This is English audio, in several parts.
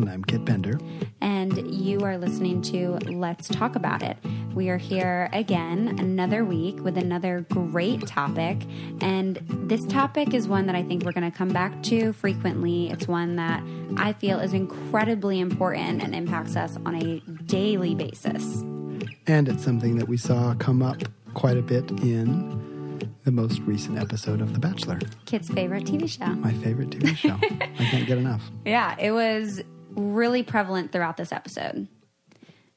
And I'm Kitt Bender. and you are listening to Let's Talk About It. We are here again another week with another great topic. And this topic is one that I think we're going to come back to frequently. It's one that I feel is incredibly important and impacts us on a daily basis. And it's something that we saw come up quite a bit in the most recent episode of The Bachelor, Kitt's favorite TV show. my favorite TV show. I can't get enough. Yeah, it was really prevalent throughout this episode.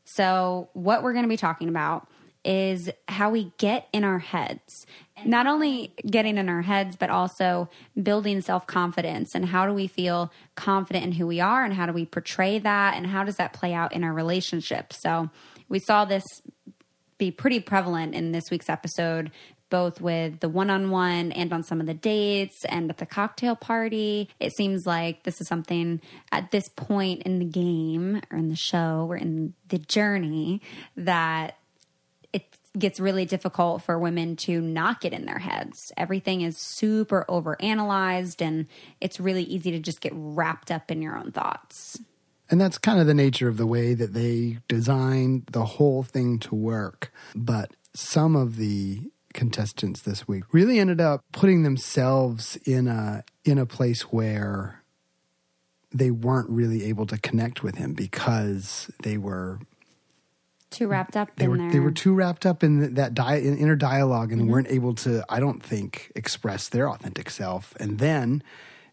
So, what we're going to be talking about is how we get in our heads. Not only getting in our heads, but also building self confidence. And how do we feel confident in who we are? And how do we portray that? And how does that play out in our relationships? So, we saw this be pretty prevalent in this week's episode, both with the one on one and on some of the dates and at the cocktail party. It seems like this is something at this point in the game or in the show or in the journey that it gets really difficult for women to not get in their heads. Everything is super overanalyzed and it's really easy to just get wrapped up in your own thoughts. And that's kind of the nature of the way that they designed the whole thing to work. But some of the contestants this week really ended up putting themselves in a in a place where they weren't really able to connect with him because they were Too wrapped up they in were there. they were too wrapped up in that di- in inner dialogue and mm-hmm. weren't able to I don't think express their authentic self and then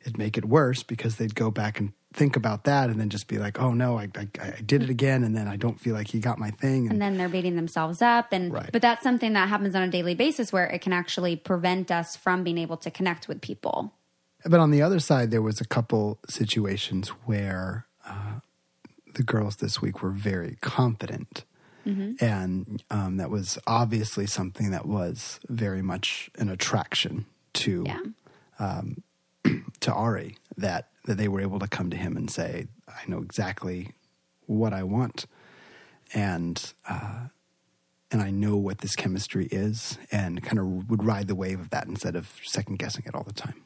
it'd make it worse because they'd go back and think about that and then just be like oh no I, I, I did it again and then I don't feel like he got my thing. And, and then they're beating themselves up. And Right. but that's something that happens on a daily basis where it can actually prevent us from being able to connect with people. But on the other side there was a couple situations where uh, the girls this week were very confident. And um, that was obviously something that was very much an attraction to yeah to Arie that that they were able to come to him and say, "I know exactly what I want, and uh, and I know what this chemistry is," and kind of would ride the wave of that instead of second guessing it all the time.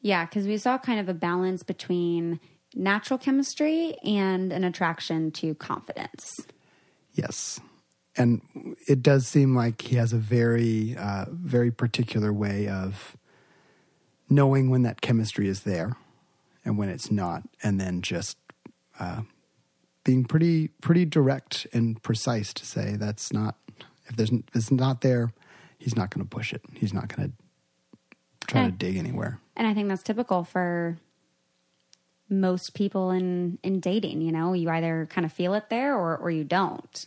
yeah because we saw kind of a balance between natural chemistry and an attraction to confidence Yes, and it does seem like he has a very uh, very particular way of knowing when that chemistry is there and when it's not, and then just uh, being pretty pretty direct and precise to say that's not if there's if it's not there, he's not going to push it. He's not going to try to dig anywhere. and i think that's typical for most people in in dating you know you either kind of feel it there or or you don't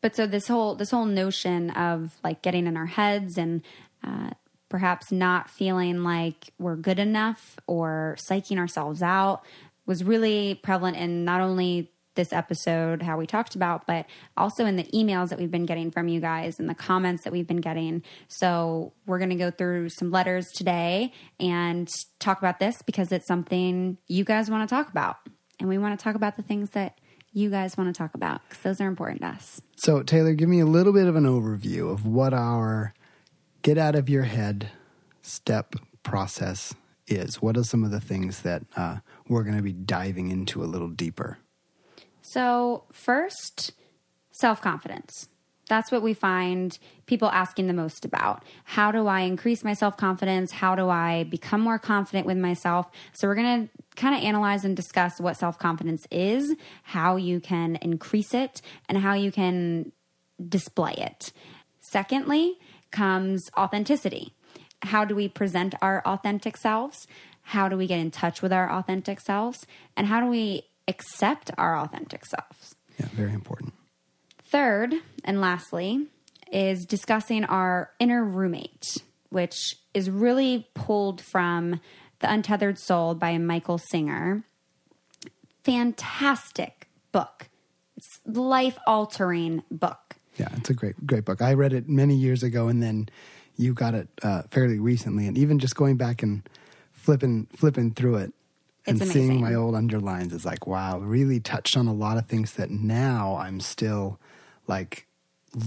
but so this whole this whole notion of like getting in our heads and uh, perhaps not feeling like we're good enough or psyching ourselves out was really prevalent in not only this episode how we talked about but also in the emails that we've been getting from you guys and the comments that we've been getting. So we're going to go through some letters today and talk about this because it's something you guys want to talk about. And we want to talk about the things that you guys want to talk about because those are important to us. So Taylor, give me a little bit of an overview of what our get out of your head step process is. What are some of the things that uh, we're going to be diving into a little deeper? So, first, self confidence. That's what we find people asking the most about. How do I increase my self confidence? How do I become more confident with myself? So, we're going to kind of analyze and discuss what self confidence is, how you can increase it, and how you can display it. Secondly, comes authenticity. How do we present our authentic selves? How do we get in touch with our authentic selves? And how do we accept our authentic selves? Yeah, very important. Third, and lastly, is discussing our inner roommate. which is really pulled from The Untethered Soul by Michael Singer. Fantastic book. It's life altering book. Yeah, it's a great, great book. I read it many years ago, and then you got it uh, fairly recently. And even just going back and flipping, flipping through it, and seeing my old underlines is like, wow, really touched on a lot of things that now I'm still like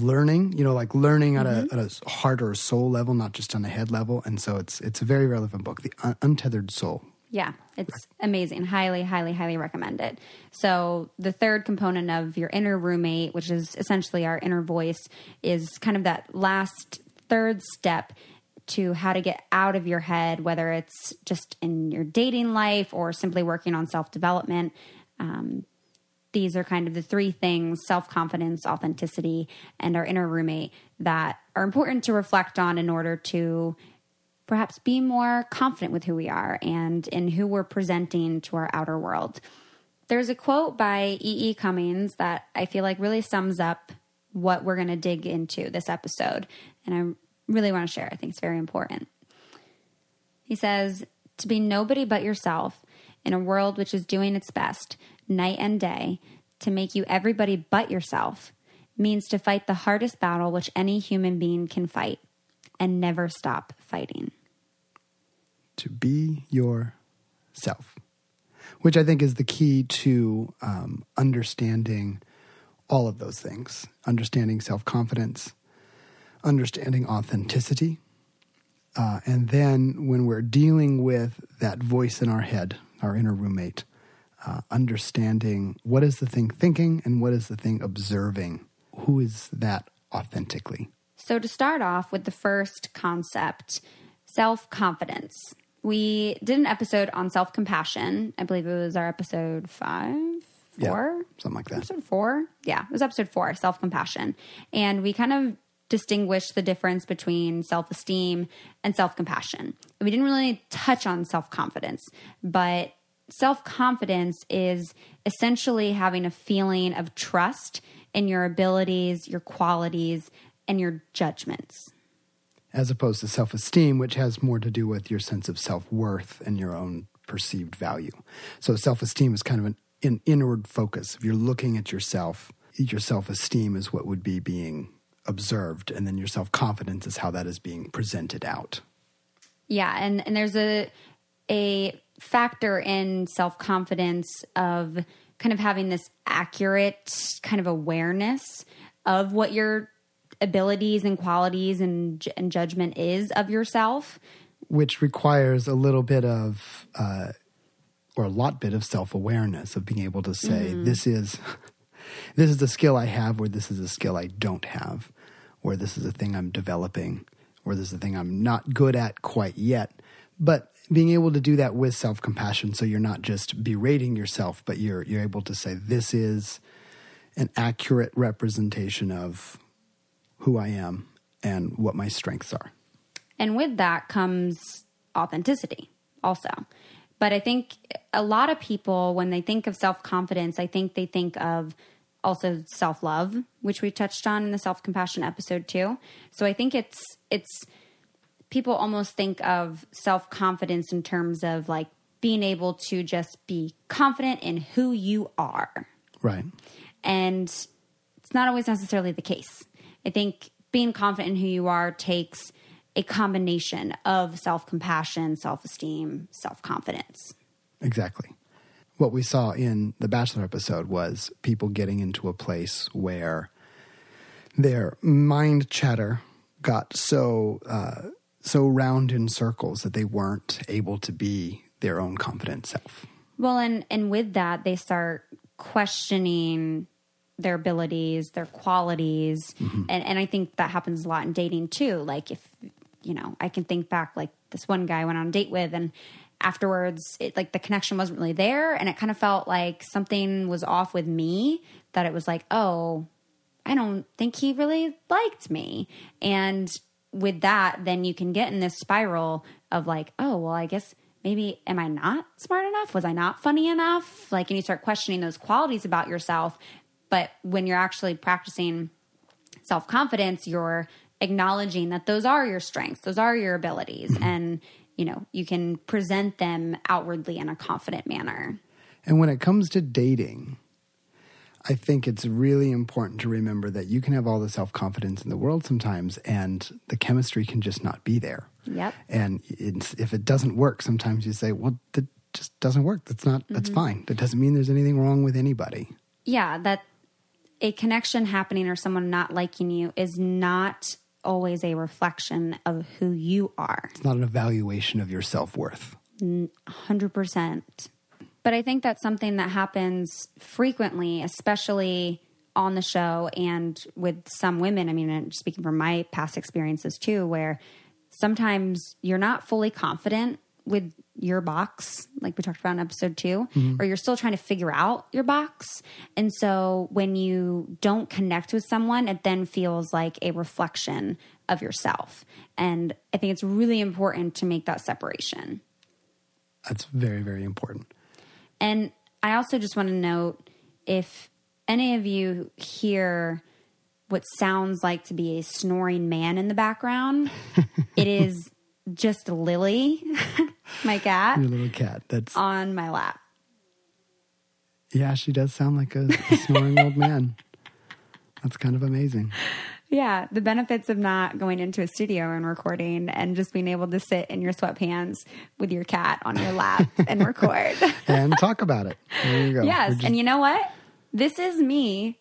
learning. You know, like learning at, Mm-hmm. a, at a heart or a soul level, not just on a head level. And so it's it's a very relevant book, The Un- Untethered Soul. Yeah, it's amazing. Highly, highly, highly recommend it. So, the third component of your inner roommate, which is essentially our inner voice, is kind of that last third step to how to get out of your head, whether it's just in your dating life or simply working on self development. Um, these are kind of the three things self confidence, authenticity, and our inner roommate that are important to reflect on in order to perhaps be more confident with who we are and in who we're presenting to our outer world. There's a quote by E. E. Cummings that I feel like really sums up what we're going to dig into this episode. And I really want to share. I think it's very important. He says, To be nobody but yourself in a world which is doing its best, night and day, to make you everybody but yourself means to fight the hardest battle which any human being can fight and never stop fighting. to be yourself, which I think is the key to um, understanding all of those things understanding self confidence, understanding authenticity. Uh, and then when we're dealing with that voice in our head, our inner roommate, uh, understanding what is the thing thinking and what is the thing observing. Who is that authentically? So, to start off with the first concept, self confidence. We did an episode on self compassion. I believe it was our episode five, Yeah, four, something like that. episode four. Yeah, it was episode four, self compassion. And we kind of distinguished the difference between self esteem and self compassion. We didn't really touch on self confidence, but self confidence is essentially having a feeling of trust in your abilities, your qualities, and your judgments. as opposed to self esteem, which has more to do with your sense of self worth and your own perceived value. So, self esteem is kind of an, an inward focus. If you're looking at yourself, your self esteem is what would be being observed, and then your self confidence is how that is being presented out. Yeah, and and there's a a factor in self confidence of kind of having this accurate kind of awareness of what your abilities and qualities and and judgment is of yourself. which requires a little bit of uh, or a lot bit of self-awareness of being able to say this is this is a skill i have or this is a skill i don't have or this is a thing i'm developing or this is a thing i'm not good at quite yet but being able to do that with self-compassion so you're not just berating yourself but you're you're able to say this is an accurate representation of who i am and what my strengths are And with that comes authenticity also. But I think a lot of people, when they think of self confidence, I think they think of also self love, which we touched on in the self compassion episode too. So I think it's, it's, people almost think of self confidence in terms of like being able to just be confident in who you are. right And it's not always necessarily the case. I think being confident in who you are takes a combination of self compassion, self esteem, self confidence. Exactly. What we saw in the Bachelor episode was people getting into a place where their mind chatter got so uh, so round in circles that they weren't able to be their own confident self. Well, and, and with that, they start questioning their abilities, their qualities. Mm-hmm. And, and I think that happens a lot in dating too. Like, if, you know, I can think back, like, this one guy I went on a date with, and afterwards, it, like, the connection wasn't really there. And it kind of felt like something was off with me, that it was like, oh, I don't think he really liked me. And with that, then you can get in this spiral of like, oh, well, I guess maybe am I not smart enough? Was I not funny enough? Like, and you start questioning those qualities about yourself. But when you're actually practicing self confidence, you're acknowledging that those are your strengths, those are your abilities, mm-hmm. and you know, you can present them outwardly in a confident manner. And when it comes to dating, I think it's really important to remember that you can have all the self confidence in the world sometimes, and the chemistry can just not be there. Yep. And it's, if it doesn't work, sometimes you say, "Well, that just doesn't work. That's not. That's mm-hmm. fine. That doesn't mean there's anything wrong with anybody." Yeah, that a connection happening or someone not liking you is not always a reflection of who you are. It's not an evaluation of your self worth. 100%. But I think that's something that happens frequently, especially on the show and with some women. I mean, and speaking from my past experiences too, where sometimes you're not fully confident with your box, like we talked about in episode 2 mm-hmm. or you're still trying to figure out your box. And so when you don't connect with someone, it then feels like a reflection of yourself. And I think it's really important to make that separation. That's very, very important. And I also just want to note if any of you hear what sounds like to be a snoring man in the background, it is just Lily, my cat, Your little cat. That's on my lap. yeah. She does sound like a, a snoring old man. That's kind of amazing. Yeah, the benefits of not going into a studio and recording and just being able to sit in your sweatpants with your cat on your lap and record. And talk about it. There you go. yes, just- and you know what? This is me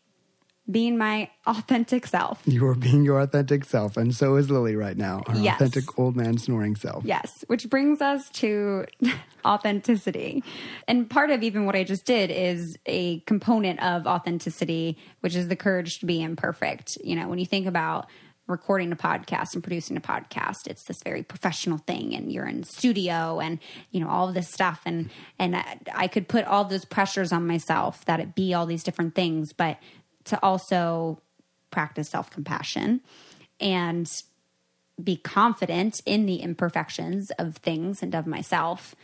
being my authentic self. you are being your authentic self, and so is Lily right now. Her Yes. authentic old man snoring self. Yes, which brings us to authenticity. And part of even what I just did is a component of authenticity, which is the courage to be imperfect. You know, when you think about recording a podcast and producing a podcast, it's this very professional thing and you're in studio and you know all of this stuff and and I, I could put all those pressures on myself that it be all these different things, but to also practice self-compassion and be confident in the imperfections of things and of myself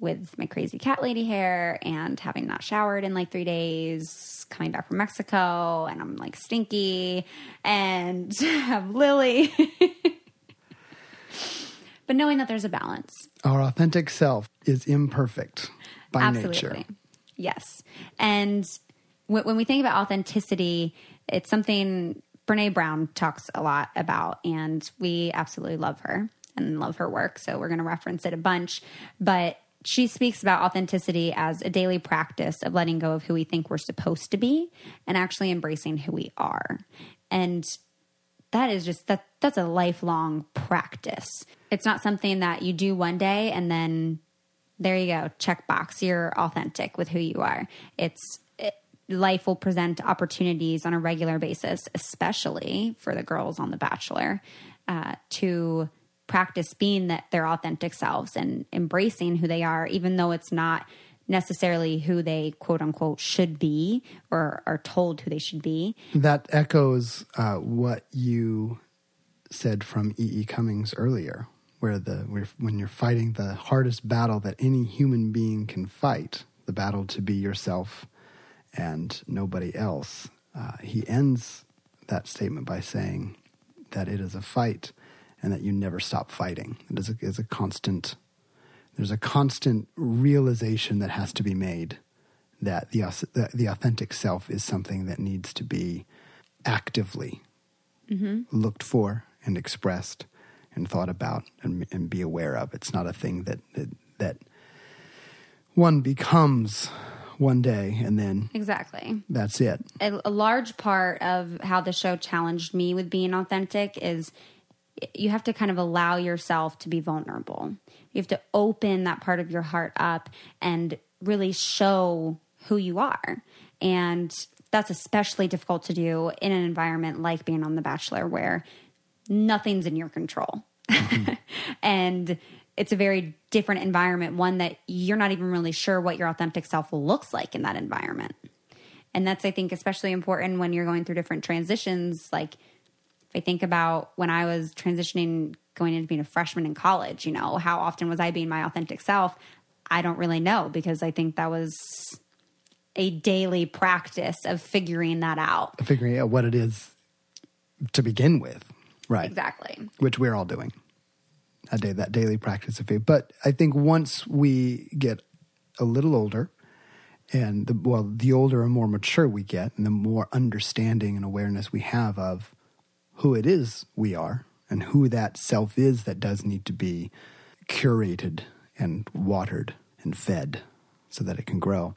with my crazy cat lady hair and having not showered in like three days, coming back from Mexico, and I'm like stinky and have Lily. but knowing that there's a balance. Our authentic self is imperfect by Absolutely. nature. Yes. And when we think about authenticity, it's something Brene Brown talks a lot about, and we absolutely love her and love her work. So we're going to reference it a bunch. But she speaks about authenticity as a daily practice of letting go of who we think we're supposed to be and actually embracing who we are. And that is just that that's a lifelong practice. It's not something that you do one day and then there you go, check box, you're authentic with who you are. It's it, life will present opportunities on a regular basis, especially for the girls on The Bachelor, uh, to practice being that their authentic selves and embracing who they are, even though it's not necessarily who they quote unquote should be or are told who they should be. That echoes uh, what you said from E. E. Cummings earlier, where the where, when you're fighting the hardest battle that any human being can fight, the battle to be yourself and nobody else. Uh, he ends that statement by saying that it is a fight and that you never stop fighting. It is a, is a constant. There's a constant realization that has to be made that the, the the authentic self is something that needs to be actively looked for and expressed and thought about and, and be aware of. It's not a thing that, that that one becomes one day and then Exactly. that's it. a, a large part of how the show challenged me with being authentic is you have to kind of allow yourself to be vulnerable. You have to open that part of your heart up and really show who you are. And that's especially difficult to do in an environment like being on The Bachelor where nothing's in your control. Mm-hmm. and it's a very different environment, one that you're not even really sure what your authentic self looks like in that environment. And that's, I think, especially important when you're going through different transitions. Like, if I think about when I was transitioning, going into being a freshman in college, you know, how often was I being my authentic self? I don't really know because I think that was a daily practice of figuring that out. Figuring out what it is to begin with. Right. Exactly. which we're all doing a day that daily practice of faith but i think once we get a little older and the well the older and more mature we get and the more understanding and awareness we have of who it is we are and who that self is that does need to be curated and watered and fed so that it can grow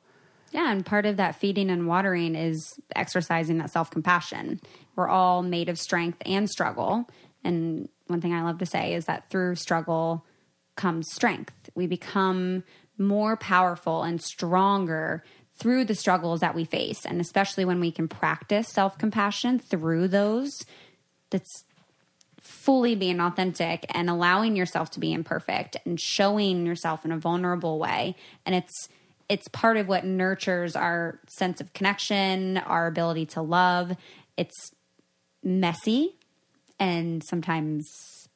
Yeah, and part of that feeding and watering is exercising that self compassion. We're all made of strength and struggle. And one thing I love to say is that through struggle comes strength. We become more powerful and stronger through the struggles that we face. And especially when we can practice self compassion through those, that's fully being authentic and allowing yourself to be imperfect and showing yourself in a vulnerable way. And it's, it's part of what nurtures our sense of connection, our ability to love. It's messy and sometimes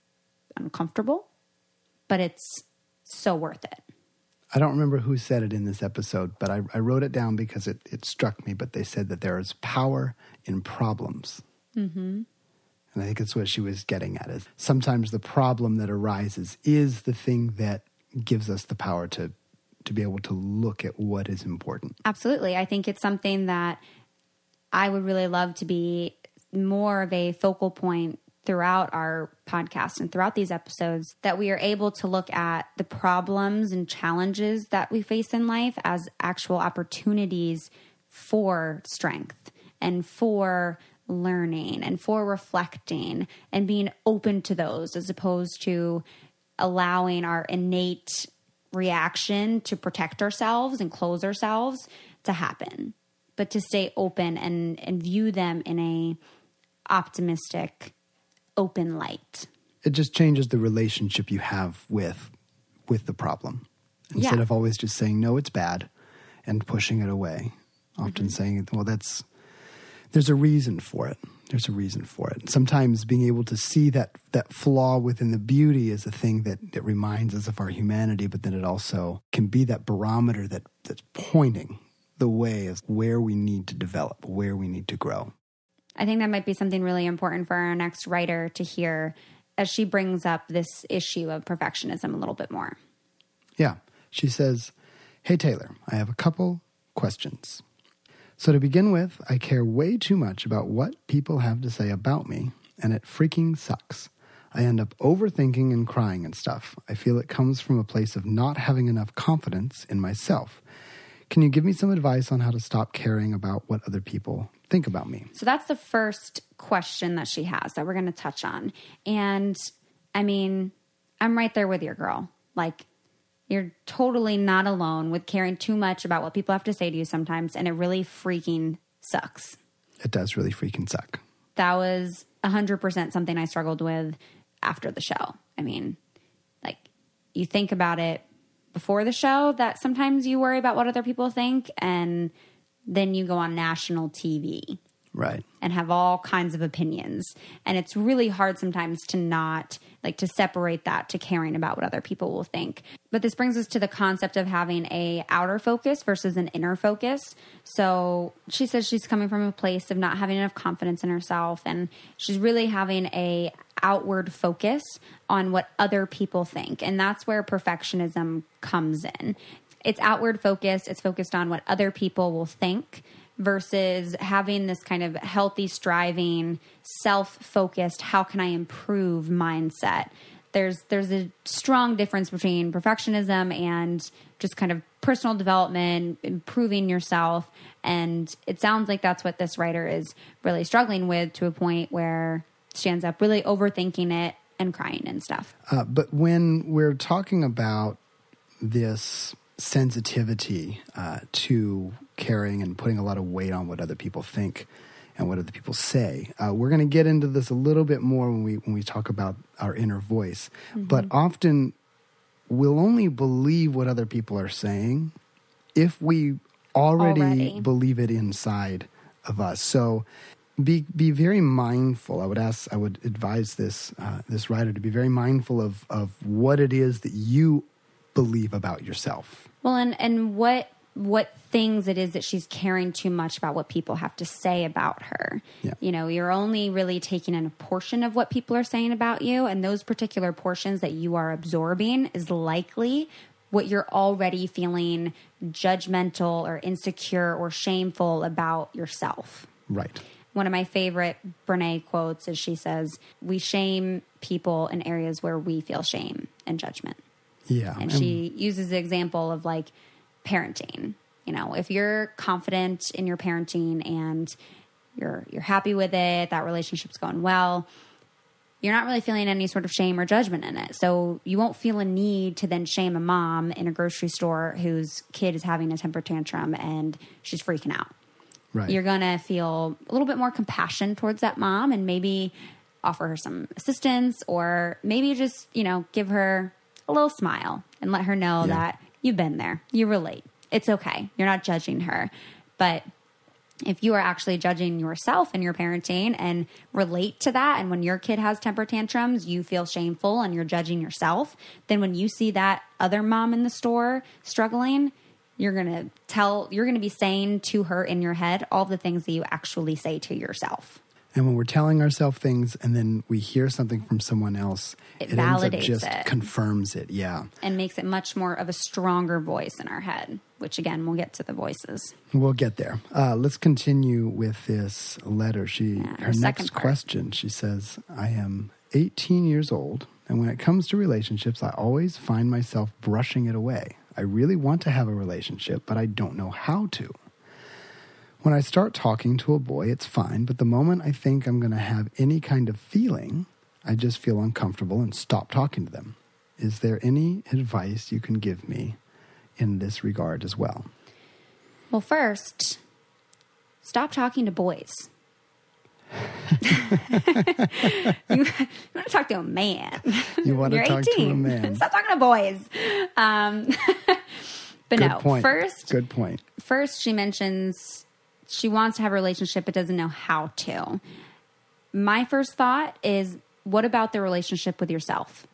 uncomfortable, but it's so worth it. I don't remember who said it in this episode, but I, I wrote it down because it, it struck me. But they said that there is power in problems. Mm-hmm. And I think that's what she was getting at is sometimes the problem that arises is the thing that gives us the power to to be able to look at what is important. Absolutely. I think it's something that I would really love to be more of a focal point throughout our podcast and throughout these episodes that we are able to look at the problems and challenges that we face in life as actual opportunities for strength and for learning and for reflecting and being open to those as opposed to allowing our innate reaction to protect ourselves and close ourselves to happen but to stay open and and view them in a optimistic open light It just changes the relationship you have with with the problem. Instead Yeah. of always just saying no, it's bad and pushing it away. Often mm-hmm. saying, well, that's there's a reason for it. There's a reason for it. Sometimes being able to see that that flaw within the beauty is a thing that, that reminds us of our humanity, but then it also can be that barometer that, that's pointing the way of where we need to develop, where we need to grow. I think that might be something really important for our next writer to hear as she brings up this issue of perfectionism a little bit more. Yeah. She says, Hey, Taylor, I have a couple questions. So, to begin with, I care way too much about what people have to say about me, and it freaking sucks. I end up overthinking and crying and stuff. I feel it comes from a place of not having enough confidence in myself. Can you give me some advice on how to stop caring about what other people think about me? So that's the first question that she has that we're going to touch on. And I mean, I'm right there with your girl. Like, you're totally not alone with caring too much about what people have to say to you sometimes, and it really freaking sucks. It does really freaking suck. That was 100% something I struggled with after the show. I mean, like, you think about it before the show that sometimes you worry about what other people think, and then you go on national TV Right. and have all kinds of opinions. And it's really hard sometimes to not like to separate that to caring about what other people will think. But this brings us to the concept of having a outer focus versus an inner focus. So she says she's coming from a place of not having enough confidence in herself and she's really having a outward focus on what other people think. And that's where perfectionism comes in. It's outward focused, it's focused on what other people will think versus having this kind of healthy, striving, self-focused, how can I improve mindset. There's there's a strong difference between perfectionism and just kind of personal development, improving yourself, and it sounds like that's what this writer is really struggling with to a point where she ends up really overthinking it and crying and stuff. Uh, but when we're talking about this sensitivity uh, to caring and putting a lot of weight on what other people think and what other people say, uh, we're going to get into this a little bit more when we when we talk about our inner voice. But often, we'll only believe what other people are saying if we already, Already. believe it inside of us. So be be very mindful. I would ask, I would advise this uh, this writer to be very mindful of of what it is that you believe about yourself. Well, and and what what things it is that she's caring too much about what people have to say about her. Yeah. You know, you're only really taking in a portion of what people are saying about you, and those particular portions that you are absorbing is likely what you're already feeling judgmental or insecure or shameful about yourself. Right. One of my favorite Brene quotes is she says, We shame people in areas where we feel shame and judgment. Yeah. And she uses the example of like parenting. You know, if you're confident in your parenting and you're you're happy with it, that relationship's going well, you're not really feeling any sort of shame or judgment in it. So you won't feel a need to then shame a mom in a grocery store whose kid is having a temper tantrum and she's freaking out. right. You're going to feel a little bit more compassion towards that mom and maybe offer her some assistance or maybe just, you know, give her a little smile and let her know Yeah. that you've been there. You relate. It's okay. You're not judging her. But if you are actually judging yourself and your parenting and relate to that, and when your kid has temper tantrums, you feel shameful and you're judging yourself, then when you see that other mom in the store struggling, you're going to tell, you're going to be saying to her in your head all the things that you actually say to yourself. And when we're telling ourselves things and then we hear something from someone else, It up validates just it. confirms it. Yeah. And makes it much more of a stronger voice in our head, which again, we'll get to the voices. We'll get there. Uh, let's continue with this letter. She her her next part. question. She says, "I am 18 years old, and when it comes to relationships, I always find myself brushing it away. I really want to have a relationship, but I don't know how to." When I start talking to a boy, it's fine, but the moment I think I'm going to have any kind of feeling, I just feel uncomfortable and stop talking to them. Is there any advice you can give me in this regard as well? Well, first, stop talking to boys. you, want to talk to a man. You want to You're talk to a 18. man. Stop talking to boys. Um, but Good no, point. first, Good point. first she mentions she wants to have a relationship but doesn't know how to. My first thought is what about the relationship with yourself?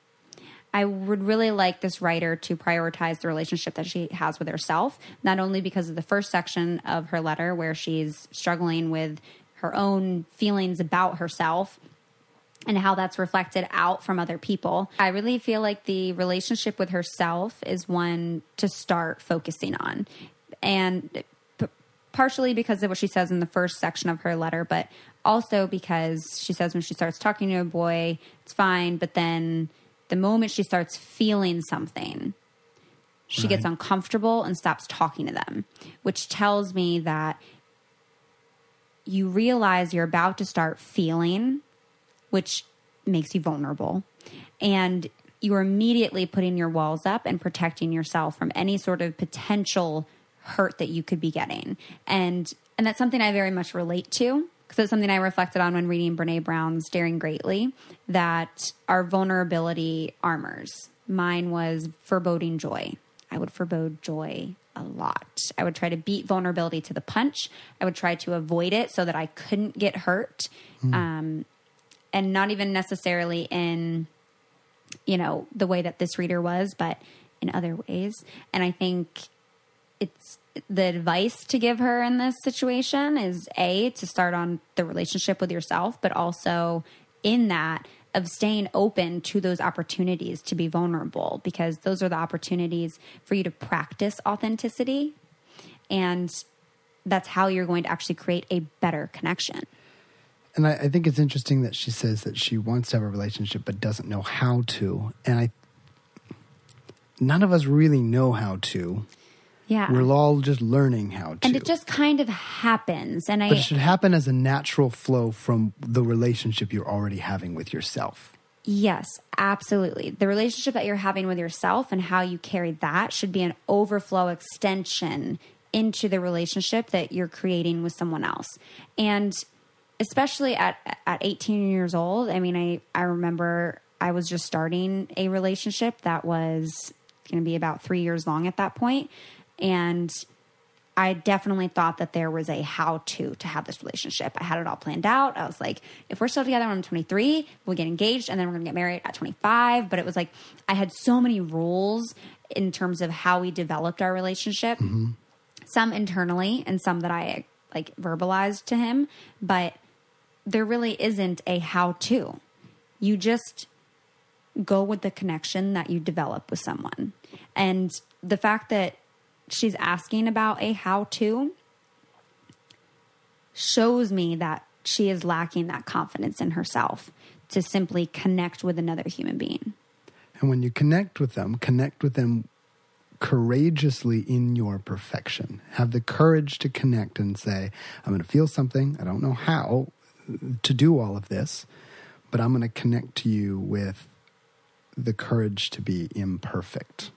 I would really like this writer to prioritize the relationship that she has with herself, not only because of the first section of her letter where she's struggling with her own feelings about herself and how that's reflected out from other people. I really feel like the relationship with herself is one to start focusing on. And partially because of what she says in the first section of her letter, but also because she says when she starts talking to a boy, it's fine, but then the moment she starts feeling something, she gets uncomfortable and stops talking to them, which tells me that you realize you're about to start feeling, which makes you vulnerable. And you're immediately putting your walls up and protecting yourself from any sort of potential hurt that you could be getting. And and that's something I very much relate to because it's something I reflected on when reading Brene Brown's Daring Greatly that our vulnerability armors. Mine was foreboding joy. I would forebode joy a lot. I would try to beat vulnerability to the punch. I would try to avoid it so that I couldn't get hurt. Um, and not even necessarily in, you know, the way that this reader was, but in other ways. And I think it's the advice to give her in this situation is a to start on the relationship with yourself but also in that of staying open to those opportunities to be vulnerable because those are the opportunities for you to practice authenticity and that's how you're going to actually create a better connection And I, I think it's interesting that she says that she wants to have a relationship but doesn't know how to. And I, none of us really know how to. Yeah We're all just learning how to. and it just kind of happens and but i it should happen as a natural flow from the relationship you're already having with yourself. Yes, absolutely. The relationship that you're having with yourself and how you carry that should be an overflow extension into the relationship that you're creating with someone else. And especially at at 18 years old, I mean, I I remember I was just starting a relationship that was going to be about 3 years long at that point and I definitely thought that there was a how to to have this relationship. I had it all planned out. I was like, if we're still together when I'm 23, we'll get engaged and then we're going to get married at 25. But it was like, I had so many rules in terms of how we developed our relationship. Mm-hmm. some internally and some that I like verbalized to him, but there really isn't a how to. You just go with the connection that you develop with someone. And the fact that she's asking about a how to shows me that she is lacking that confidence in herself to simply connect with another human being. And when you connect with them, connect with them courageously in your perfection. Have the courage to connect and say, I'm going to feel something. I don't know how to do all of this, but I'm going to connect to you with the courage to be imperfect.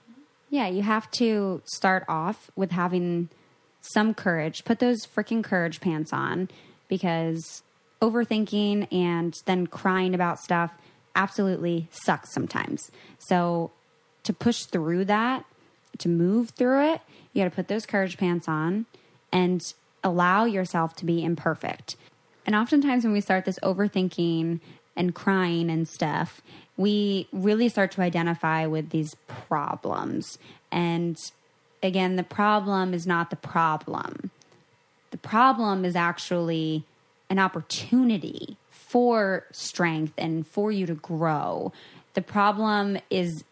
Yeah, you have to start off with having some courage. Put those freaking courage pants on because overthinking and then crying about stuff absolutely sucks sometimes. So, to push through that, to move through it, you got to put those courage pants on and allow yourself to be imperfect. And oftentimes, when we start this overthinking and crying and stuff, we really start to identify with these problems. And again, the problem is not the problem. The problem is actually an opportunity for strength and for you to grow. The problem is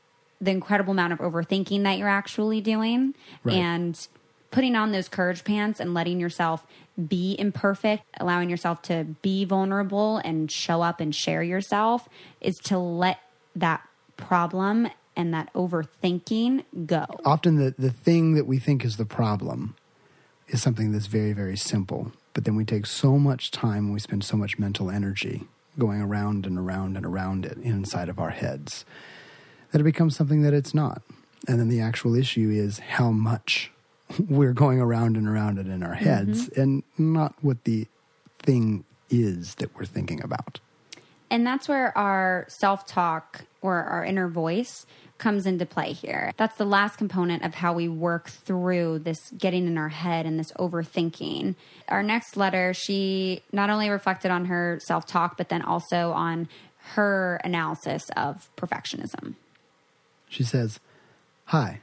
the incredible amount of overthinking that you're actually doing Right. and putting on those courage pants and letting yourself be imperfect, allowing yourself to be vulnerable and show up and share yourself is to let that problem and that overthinking go. Often, the, the thing that we think is the problem is something that's very, very simple. But then we take so much time and we spend so much mental energy going around and around and around it inside of our heads that it becomes something that it's not. And then the actual issue is how much we're going around and around it in our heads mm-hmm. and not what the thing is that we're thinking about. And that's where our self talk or our inner voice comes into play here. That's the last component of how we work through this getting in our head and this overthinking. Our next letter, she not only reflected on her self talk, but then also on her analysis of perfectionism. She says, Hi,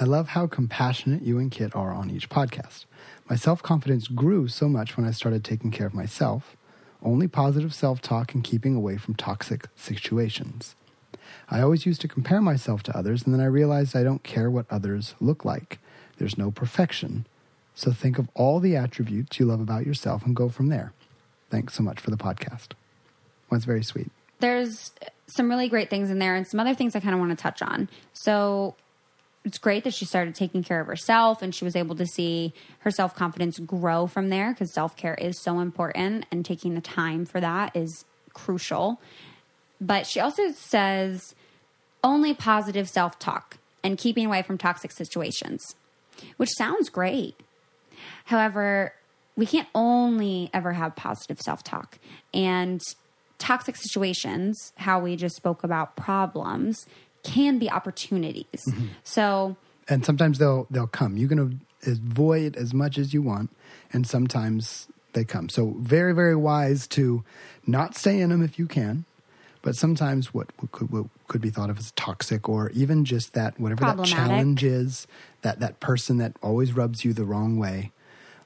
I love how compassionate you and Kitt are on each podcast. My self confidence grew so much when I started taking care of myself, only positive self talk and keeping away from toxic situations. I always used to compare myself to others, and then I realized I don't care what others look like. There's no perfection. So think of all the attributes you love about yourself and go from there. Thanks so much for the podcast. That's very sweet. there's some really great things in there and some other things I kind of want to touch on. So it's great that she started taking care of herself and she was able to see her self confidence grow from there because self care is so important and taking the time for that is crucial. But she also says only positive self talk and keeping away from toxic situations, which sounds great. However, we can't only ever have positive self talk. And toxic situations, how we just spoke about problems, can be opportunities. So, and sometimes they'll they'll come. You can avoid as much as you want, and sometimes they come. So very very wise to not stay in them if you can. But sometimes what could what could be thought of as toxic, or even just that whatever that challenge is, that that person that always rubs you the wrong way,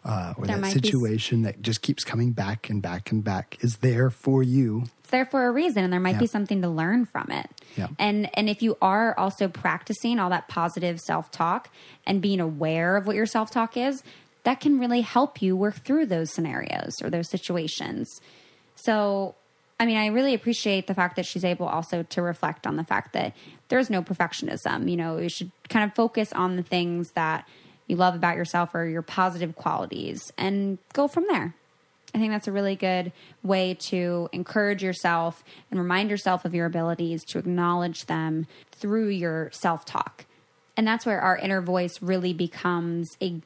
uh, or There that might be situation that just keeps coming back and back and back, is there for you. There for a reason and there might be something to learn from it. Yeah. And and if you are also practicing all that positive self-talk and being aware of what your self-talk is, that can really help you work through those scenarios or those situations. So, I mean, I really appreciate the fact that she's able also to reflect on the fact that there's no perfectionism. You know, you should kind of focus on the things that you love about yourself or your positive qualities and go from there. I think that's a really good way to encourage yourself and remind yourself of your abilities to acknowledge them through your self talk. And that's where our inner voice really becomes a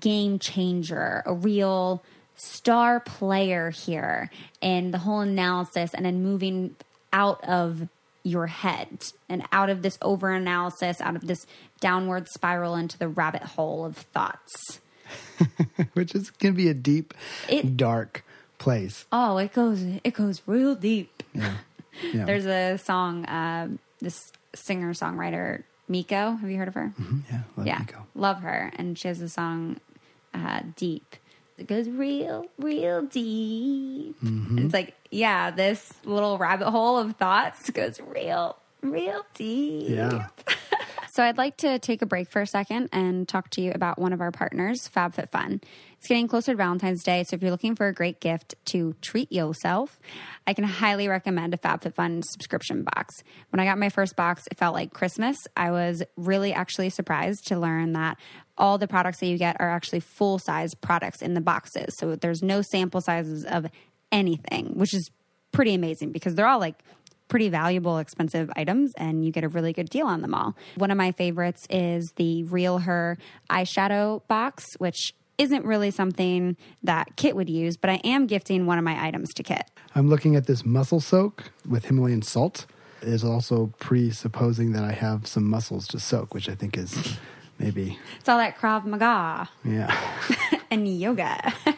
game changer, a real star player here in the whole analysis and in moving out of your head and out of this over analysis, out of this downward spiral into the rabbit hole of thoughts. which is can be a deep, It- dark place. Oh, it goes it goes real deep. Yeah. Yeah. There's a song, um, this singer songwriter Miko. Have you heard of her? Yeah, let yeah, me go. love her. And she has a song, uh, Deep. It goes real, real deep. Mm-hmm. And it's like, yeah, this little rabbit hole of thoughts goes real, real deep. Yeah. So I'd like to take a break for a second and talk to you about one of our partners, FabFitFun. It's getting closer to Valentine's Day, so if you're looking for a great gift to treat yourself, I can highly recommend a FabFitFun subscription box. When I got my first box, it felt like Christmas. I was really actually surprised to learn that all the products that you get are actually full size products in the boxes. So there's no sample sizes of anything, which is pretty amazing because they're all like pretty valuable, expensive items, and you get a really good deal on them all. One of my favorites is the Real Her eyeshadow box, which isn't really something that Kitt would use, but I am gifting one of my items to Kitt. I'm looking at this muscle soak with Himalayan salt. It is also presupposing that I have some muscles to soak, which I think is maybe, It's all that Krav Maga yeah. and yoga.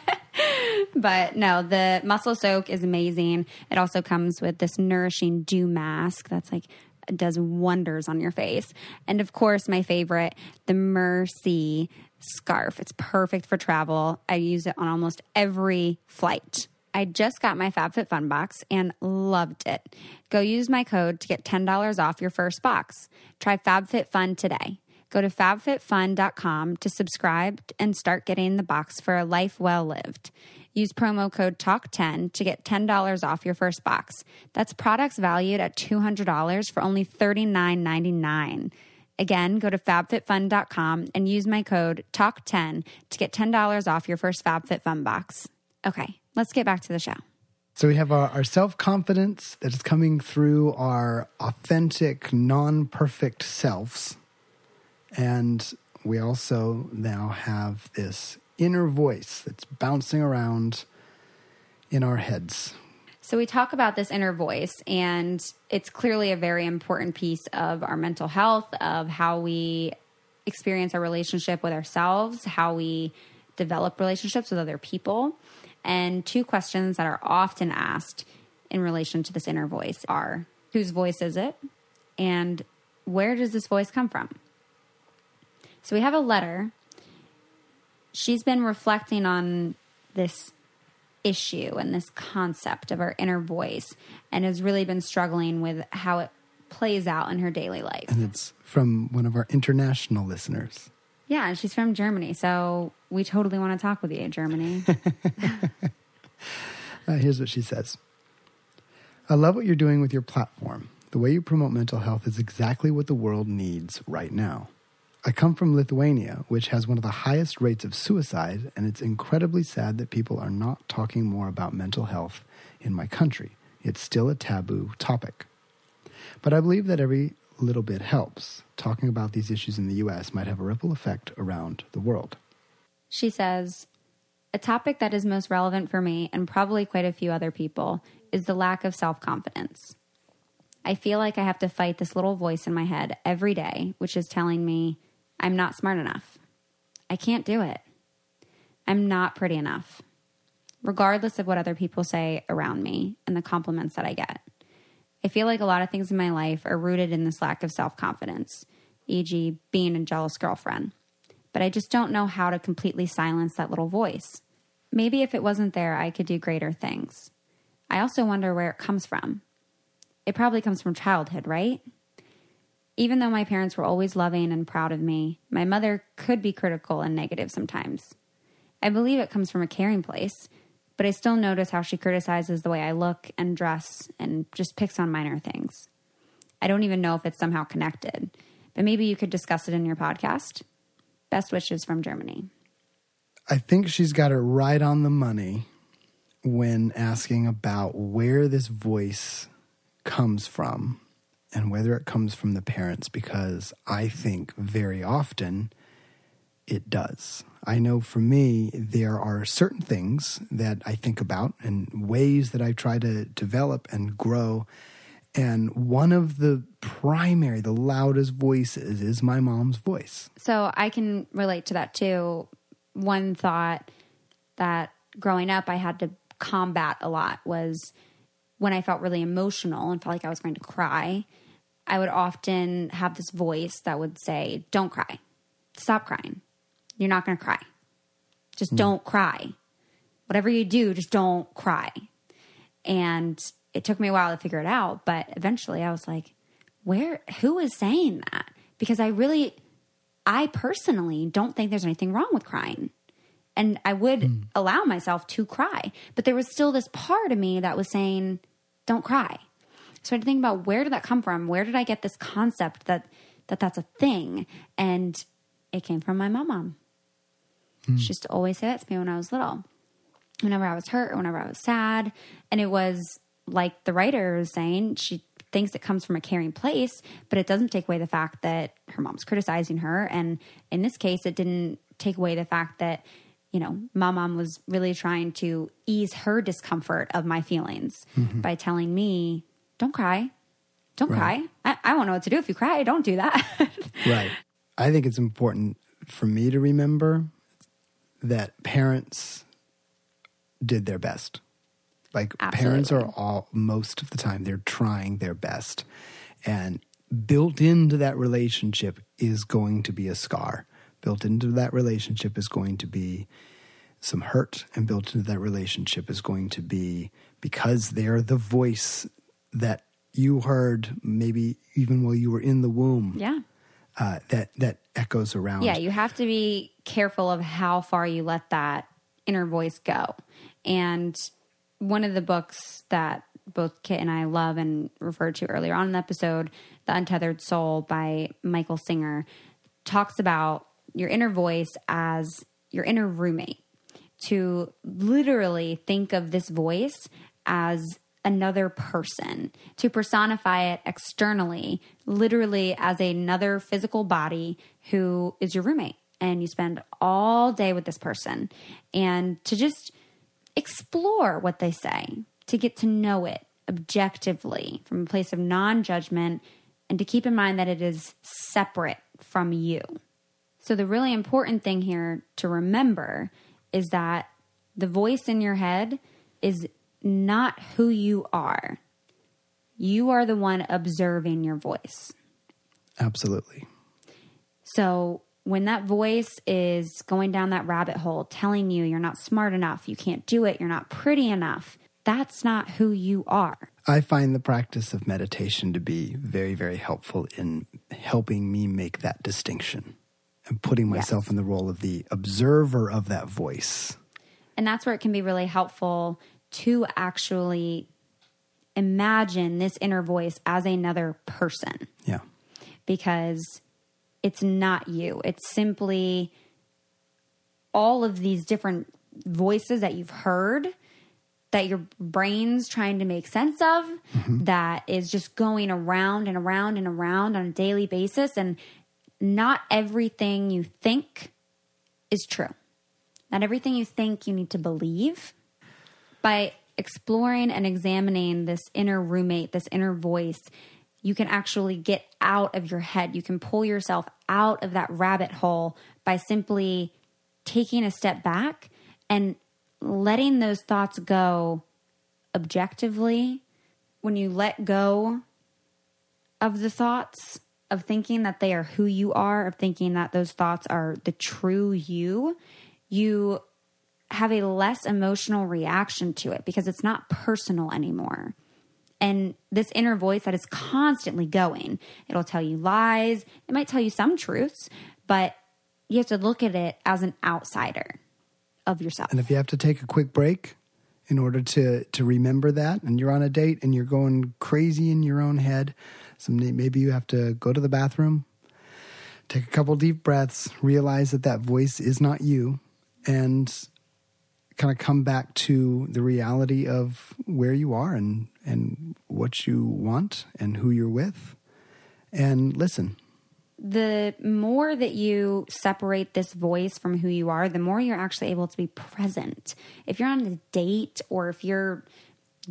but no, the muscle soak is amazing. It also comes with this nourishing dew mask that's like does wonders on your face. And of course, my favorite, the Mercy scarf. It's perfect for travel. I use it on almost every flight. I just got my FabFitFun box and loved it. Go use my code to get $10 off your first box. Try FabFitFun today. Go to fabfitfun.com to subscribe and start getting the box for a life well lived. Use promo code TALK10 to get $10 off your first box. That's products valued at $200 for only $39.99. Again, go to fabfitfun.com and use my code TALK10 to get $10 off your first FabFitFun box. Okay, let's get back to the show. So we have our, our self confidence that is coming through our authentic, non perfect selves. And we also now have this inner voice that's bouncing around in our heads. So we talk about this inner voice, and it's clearly a very important piece of our mental health, of how we experience our relationship with ourselves, how we develop relationships with other people. And two questions that are often asked in relation to this inner voice are whose voice is it? And where does this voice come from? So we have a letter. She's been reflecting on this issue and this concept of our inner voice and has really been struggling with how it plays out in her daily life. And it's from one of our international listeners. Yeah, and she's from Germany, so we totally want to talk with you, Germany. Uh, here's what she says I love what you're doing with your platform. The way you promote mental health is exactly what the world needs right now. I come from Lithuania, which has one of the highest rates of suicide, and it's incredibly sad that people are not talking more about mental health in my country. It's still a taboo topic. But I believe that every little bit helps. Talking about these issues in the US might have a ripple effect around the world. she says, A topic that is most relevant for me and probably quite a few other people is the lack of self confidence. I feel like I have to fight this little voice in my head every day, which is telling me I'm not smart enough. I can't do it. I'm not pretty enough, regardless of what other people say around me and the compliments that I get. I feel like a lot of things in my life are rooted in this lack of self confidence, e.g., being a jealous girlfriend. But I just don't know how to completely silence that little voice. Maybe if it wasn't there, I could do greater things. I also wonder where it comes from. It probably comes from childhood, right? Even though my parents were always loving and proud of me, my mother could be critical and negative sometimes. I believe it comes from a caring place, but I still notice how she criticizes the way I look and dress and just picks on minor things. I don't even know if it's somehow connected, but maybe you could discuss it in your podcast. Best wishes from Germany. I think she's got it right on the money when asking about where this voice comes from and whether it comes from the parents, because I think very often it does. I know for me, there are certain things that I think about and ways that I try to develop and grow. And one of the primary, the loudest voices is my mom's voice. So I can relate to that too. One thought that growing up I had to combat a lot was when I felt really emotional and felt like I was going to cry. I would often have this voice that would say, Don't cry. Stop crying. You're not going to cry. Just hmm. don't cry. Whatever you do, just don't cry. And it took me a while to figure it out, but eventually I was like, where, who is saying that? Because I really, I personally don't think there's anything wrong with crying. And I would hmm. allow myself to cry. But there was still this part of me that was saying, don't cry. So to think about where did that come from? Where did I get this concept that, that that's a thing? And it came from my mom. mom She used to always say that to me when I was little. Whenever I was hurt or whenever I was sad. And it was like the writer was saying, she thinks it comes from a caring place, but it doesn't take away the fact that her mom's criticizing her. And in this case, it didn't take away the fact that, you know, my mom was really trying to ease her discomfort of my feelings mm-hmm. by telling me, don't cry. Don't Right. cry. I, I won't know what to do if you cry. Don't do that. Right. I think it's important for me to remember that parents did their best. Like parents are all most of the time they're trying their best. And built into that relationship is going to be a scar. Built into that relationship is going to be some hurt and built into that relationship is going to be because they're the voice that you heard maybe even while you were in the womb yeah. uh, that that echoes around. Yeah, you have to be careful of how far you let that inner voice go. And one of the books that both Kitt and I love and referred to earlier on in the episode, The Untethered Soul by Michael Singer, talks about your inner voice as your inner roommate. To literally think of this voice as another person, to personify it externally, literally as another physical body who is your roommate. And you spend all day with this person. And to just explore what they say, to get to know it objectively from a place of non judgment, and to keep in mind that it is separate from you. So, the really important thing here to remember is that the voice in your head is not who you are. You are the one observing your voice. absolutely. So when that voice is going down that rabbit hole, telling you you're not smart enough, you can't do it, you're not pretty enough, that's not who you are. I find the practice of meditation to be very, very helpful in helping me make that distinction and putting myself Yes. in the role of the observer of that voice. And that's where it can be really helpful to actually imagine this inner voice as another person Yeah. because it's not you. It's simply all of these different voices that you've heard that your brain's trying to make sense of mm-hmm. that is just going around and around and around on a daily basis and not everything you think is true. Not everything you think you need to believe. By exploring and examining this inner roommate, this inner voice, you can actually get out of your head. You can pull yourself out of that rabbit hole by simply taking a step back and letting those thoughts go objectively. When you let go of the thoughts, of thinking that they are who you are, of thinking that those thoughts are the true you, you have a less emotional reaction to it because it's not personal anymore. And this inner voice that is constantly going, it'll tell you lies, it might tell you some truths, but you have to look at it as an outsider of yourself. And if you have to take a quick break in order to to remember that, and you're on a date and you're going crazy in your own head, someday maybe you have to go to the bathroom, take a couple deep breaths, realize that that voice is not you, and kind of come back to the reality of where you are and and what you want and who you're with, and listen. the more that you separate this voice from who you are, the more you're actually able to be present. If you're on a date or if you're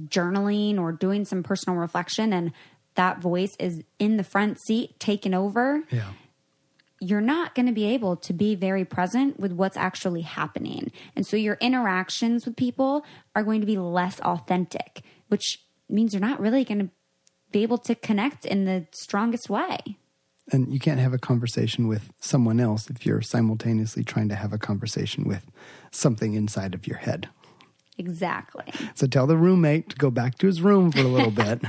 journaling or doing some personal reflection and that voice is in the front seat taking over, Yeah. You're not going to be able to be very present with what's actually happening. And so your interactions with people are going to be less authentic, which means you're not really going to be able to connect in the strongest way. And you can't have a conversation with someone else if you're simultaneously trying to have a conversation with something inside of your head. Exactly. So tell the roommate to go back to his room for a little bit.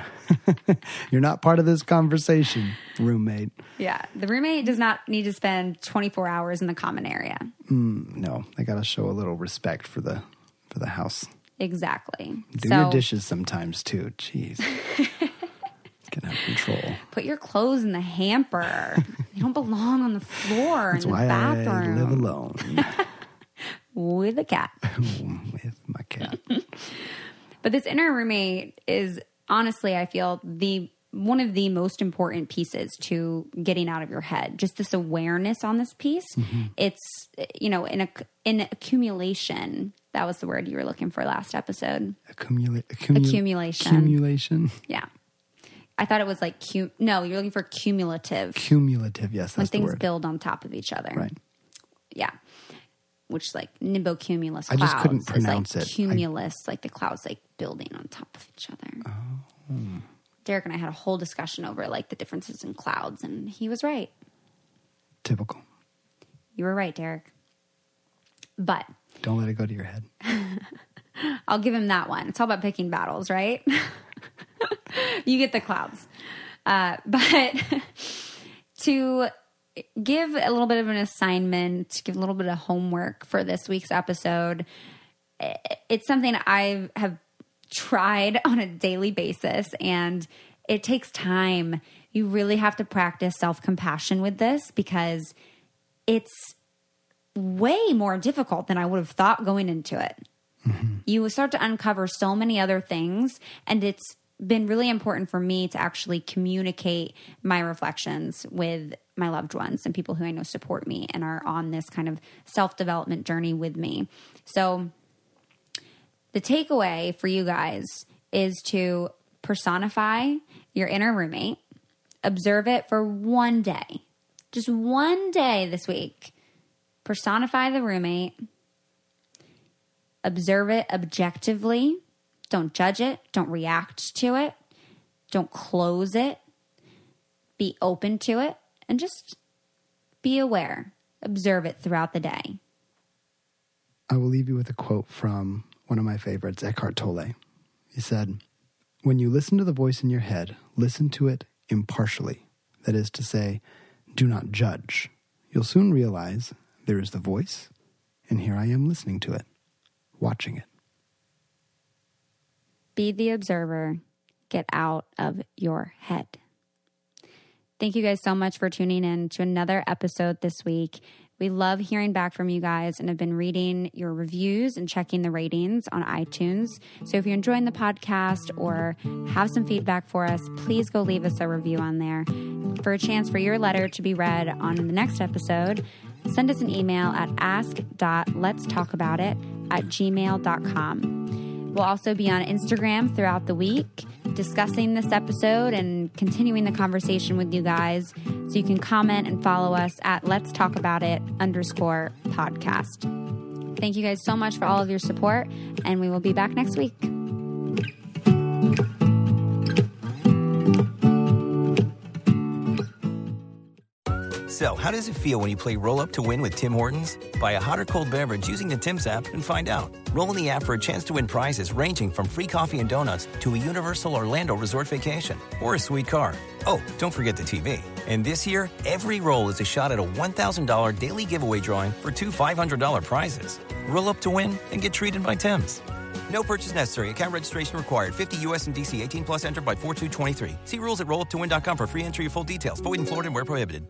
You're not part of this conversation, roommate. Yeah. The roommate does not need to spend 24 hours in the common area. Hmm, no, they got to show a little respect for the for the house. Exactly. Do so your dishes sometimes too. Jeez. Getting out of control. put your clothes in the hamper. they don't belong on the floor That's in the why I live alone with a cat. with my cat. But this inner roommate is honestly, I feel the one of the most important pieces to getting out of your head. Just this awareness on this piece. Mm-hmm. It's you know in a in accumulation. That was the word you were looking for last episode. Accumula- accumu- Accumulation. Accumulation. Yeah, I thought it was like cu- no. You're looking for cumulative Cumulative. Yes, when things build on top of each other. Right. Yeah. Which is like nimbocumulus I clouds. just couldn't is pronounce like it. I- Cumulus, like the clouds like building on top of each other. Oh. Derek and I had a whole discussion over like the differences in clouds, and he was right. Typical. You were right, Derek. But Don't let it go to your head. I'll give him that one. It's all about picking battles, right? you get the clouds. Uh, but to give a little bit of an assignment, give a little bit of homework for this week's episode, it's something I have tried on a daily basis and it takes time. You really have to practice self compassion with this because it's way more difficult than I would have thought going into it. Mm-hmm. You start to uncover so many other things and it's been really important for me to actually communicate my reflections with my loved ones and people who I know support me and are on this kind of self-development journey with me. So the takeaway for you guys is to personify your inner roommate, observe it for one day. Just one day this week. Personify the roommate observe it objectively. Don't judge it. Don't react to it. Don't close it. Be open to it and just be aware. Observe it throughout the day. I will leave you with a quote from one of my favorites, Eckhart Tolle. He said, When you listen to the voice in your head, listen to it impartially. That is to say, do not judge. You'll soon realize there is the voice, and here I am listening to it, watching it. Be the observer. Get out of your head. Thank you guys so much for tuning in to another episode this week. We love hearing back from you guys and have been reading your reviews and checking the ratings on iTunes. So if you're enjoying the podcast or have some feedback for us, please go leave us a review on there. For a chance for your letter to be read on the next episode, send us an email at ask.letstalkaboutit at gmail.com. We'll also be on Instagram throughout the week discussing this episode and continuing the conversation with you guys. So you can comment and follow us at Let's Talk About It underscore podcast. Thank you guys so much for all of your support, and we will be back next week. So, how does it feel when you play Roll Up to Win with Tim Hortons? Buy a hot or cold beverage using the Tim's app and find out. Roll in the app for a chance to win prizes ranging from free coffee and donuts to a Universal Orlando resort vacation or a sweet car. Oh, don't forget the TV. And this year, every roll is a shot at a $1,000 daily giveaway drawing for two $500 prizes. Roll up to win and get treated by Tim's. No purchase necessary. Account registration required. 50 US and DC 18 plus entered by 4223. See rules at rolluptowin.com for free entry and full details. Void in Florida and where prohibited.